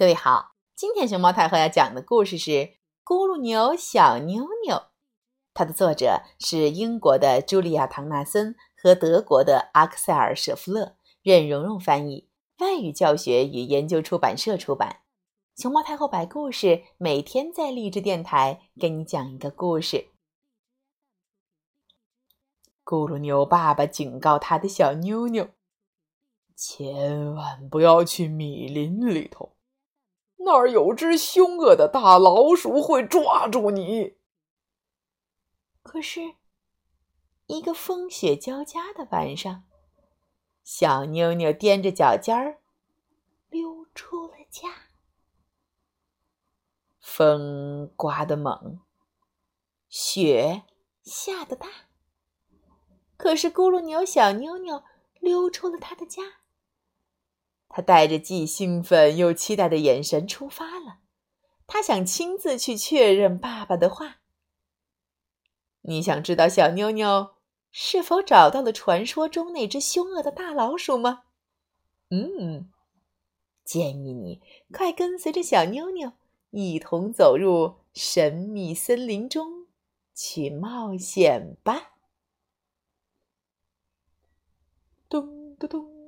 各位好，今天熊猫太后要讲的故事是《咕噜牛小妞妞》，它的作者是英国的茱莉亚·唐纳森和德国的阿克塞尔·舍夫勒，任蓉蓉翻译，外语教学与研究出版社出版。熊猫太后摆故事，每天在励志电台给你讲一个故事。咕噜牛爸爸警告他的小妞妞：千万不要去米林里头。那儿有只凶恶的大老鼠，会抓住你。可是，一个风雪交加的晚上，小妞妞踮着脚尖儿溜出了家。风刮得猛，雪下得大。可是，咕噜牛小妞妞溜出了他的家。他带着既兴奋又期待的眼神出发了。他想亲自去确认爸爸的话。你想知道小妞妞是否找到了传说中那只凶恶的大老鼠吗？嗯，建议你快跟随着小妞妞一同走入神秘森林中去冒险吧。咚咚咚。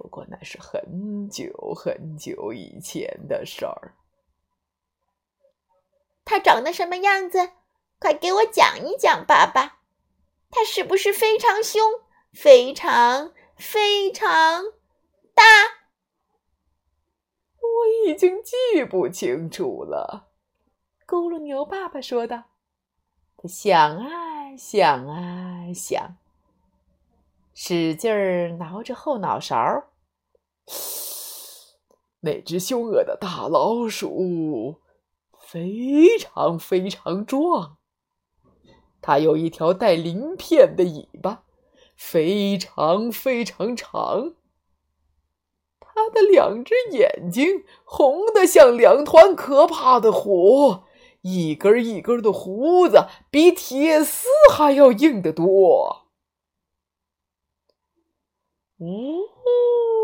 不过那是很久很久以前的事儿。他长得什么样子？快给我讲一讲，爸爸。他是不是非常凶，非常非常大？我已经记不清楚了。咕噜牛爸爸说道。他想啊想啊想，使劲儿挠着后脑勺。那只凶恶的大老鼠非常非常壮，它有一条带鳞片的尾巴，非常非常长。它的两只眼睛红的像两团可怕的火，一根一根的胡子比铁丝还要硬得多。呜。呜！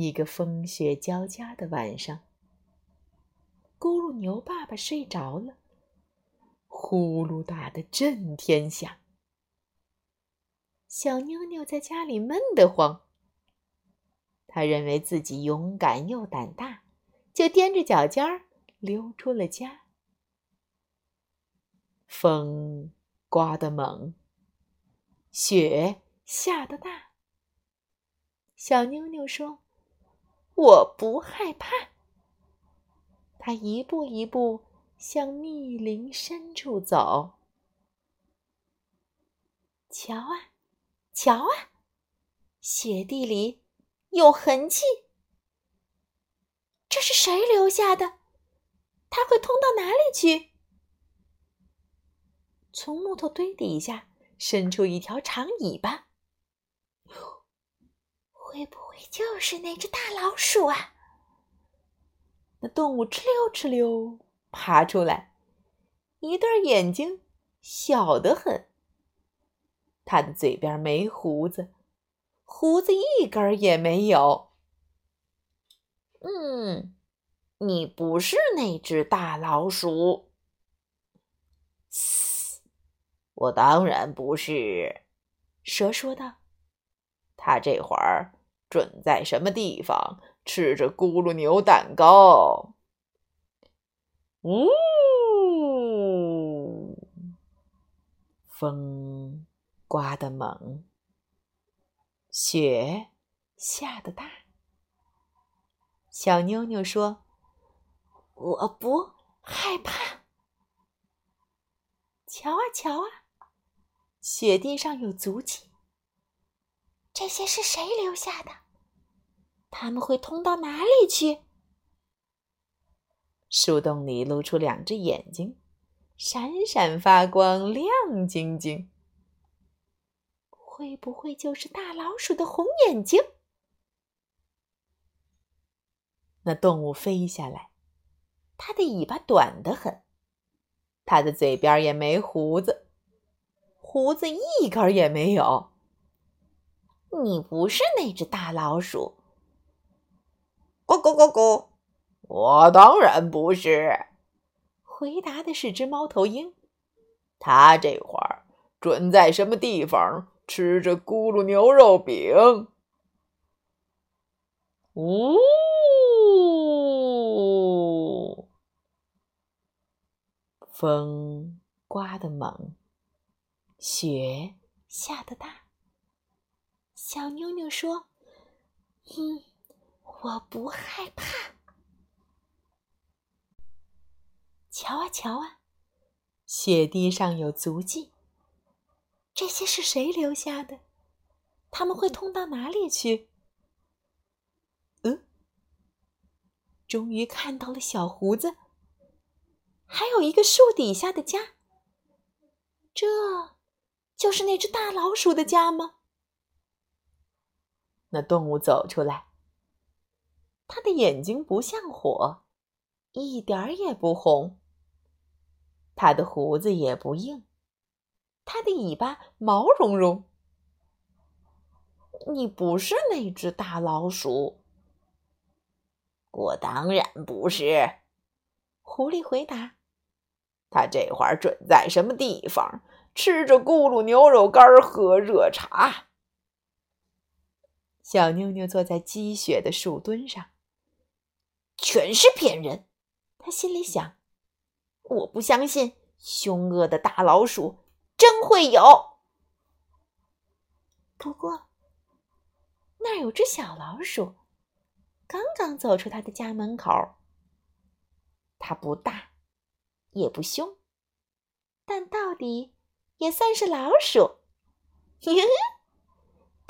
一个风雪交加的晚上，咕噜牛爸爸睡着了，呼噜打得震天响。小妞妞在家里闷得慌。他认为自己勇敢又胆大，就踮着脚尖儿溜出了家。风刮得猛，雪下得大。小妞妞说：“我不害怕。”他一步一步向密林深处走。瞧啊！瞧啊，雪地里有痕迹，这是谁留下的？它会通到哪里去？从木头堆底下伸出一条长尾巴，会不会就是那只大老鼠啊？那动物哧溜哧溜爬出来，一对眼睛小得很。他的嘴边没胡子，胡子一根也没有。嗯，你不是那只大老鼠。嘶，我当然不是。蛇说道：“他这会儿准在什么地方吃着咕噜牛蛋糕。”呜，风。刮得猛，雪下的大。小妞妞说：“我不害怕。”瞧啊瞧啊，雪地上有足迹。这些是谁留下的？他们会通到哪里去？树洞里露出两只眼睛，闪闪发光，亮晶晶。会不会就是大老鼠的红眼睛？那动物飞下来，它的尾巴短得很，它的嘴边也没胡子，胡子一根也没有。你不是那只大老鼠？咕咕咕咕，我当然不是。回答的是只猫头鹰，它这会儿准在什么地方吃着咕噜牛肉饼。呜。风刮得猛，雪下得大。小妞妞说：“嗯，我不害怕。”瞧啊瞧啊，雪地上有足迹。这些是谁留下的？他们会通到哪里去？嗯，终于看到了小胡子。还有一个树底下的家，这就是那只大老鼠的家吗？那动物走出来，它的眼睛不像火，一点儿也不红。它的胡子也不硬，它的尾巴毛茸茸。你不是那只大老鼠？我当然不是。狐狸回答。他这会儿准在什么地方吃着咕噜牛肉干，喝热茶。小妞妞坐在积雪的树墩上，全是骗人。他心里想：“我不相信凶恶的大老鼠真会有。”不过，那儿有只小老鼠，刚刚走出他的家门口。它不大。也不凶，但到底也算是老鼠。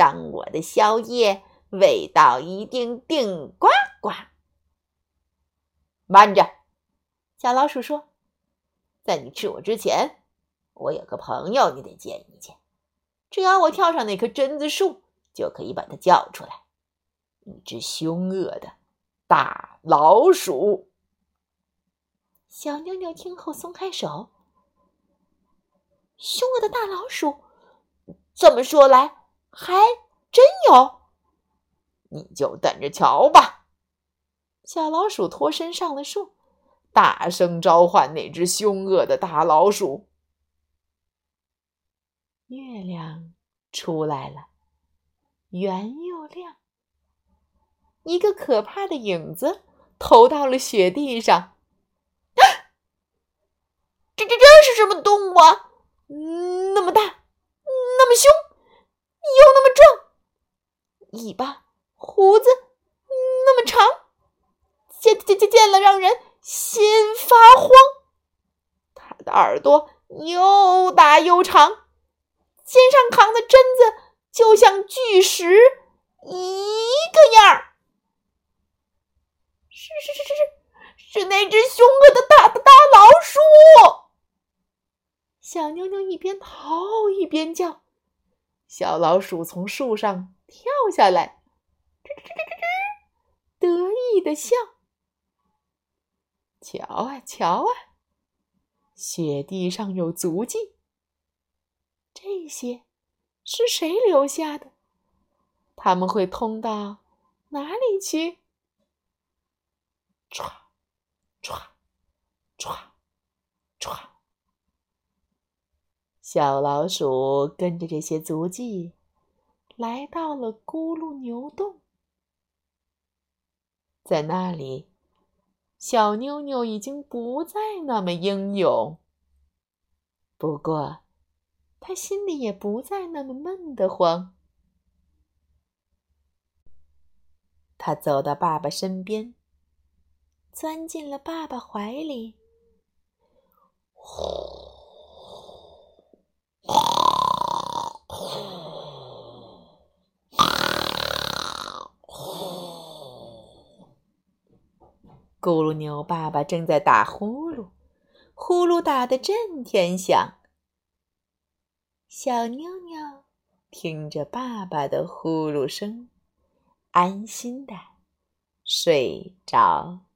当我的宵夜味道一定顶呱呱。慢着，小老鼠说：“在你吃我之前，我有个朋友，你得见一见。只要我跳上那棵榛子树，就可以把它叫出来。一只凶恶的大老鼠。”小妞妞听后松开手。凶恶的大老鼠，这么说来还真有。你就等着瞧吧。小老鼠脱身上了树，大声召唤那只凶恶的大老鼠。月亮出来了，圆又亮。一个可怕的影子投到了雪地上。这这这是什么动物啊？那么大，那么凶，又那么壮，尾巴、胡子那么长，见见见见了让人心发慌。它的耳朵又大又长，肩上扛的榛子就像巨石一个样儿。是是是是是，是那只凶恶的大大大老鼠。小妞妞一边逃一边叫，小老鼠从树上跳下来，吱吱吱吱吱，得意的笑。瞧啊瞧啊，雪地上有足迹，这些是谁留下的？他们会通到哪里去？唰，唰，唰，唰。小老鼠跟着这些足迹，来到了咕噜牛洞。在那里，小妞妞已经不再那么英勇，不过，她心里也不再那么闷得慌。他走到爸爸身边，钻进了爸爸怀里。呼咕噜牛爸爸正在打呼噜，呼噜打得震天响。小妞妞听着爸爸的呼噜声，安心的睡着。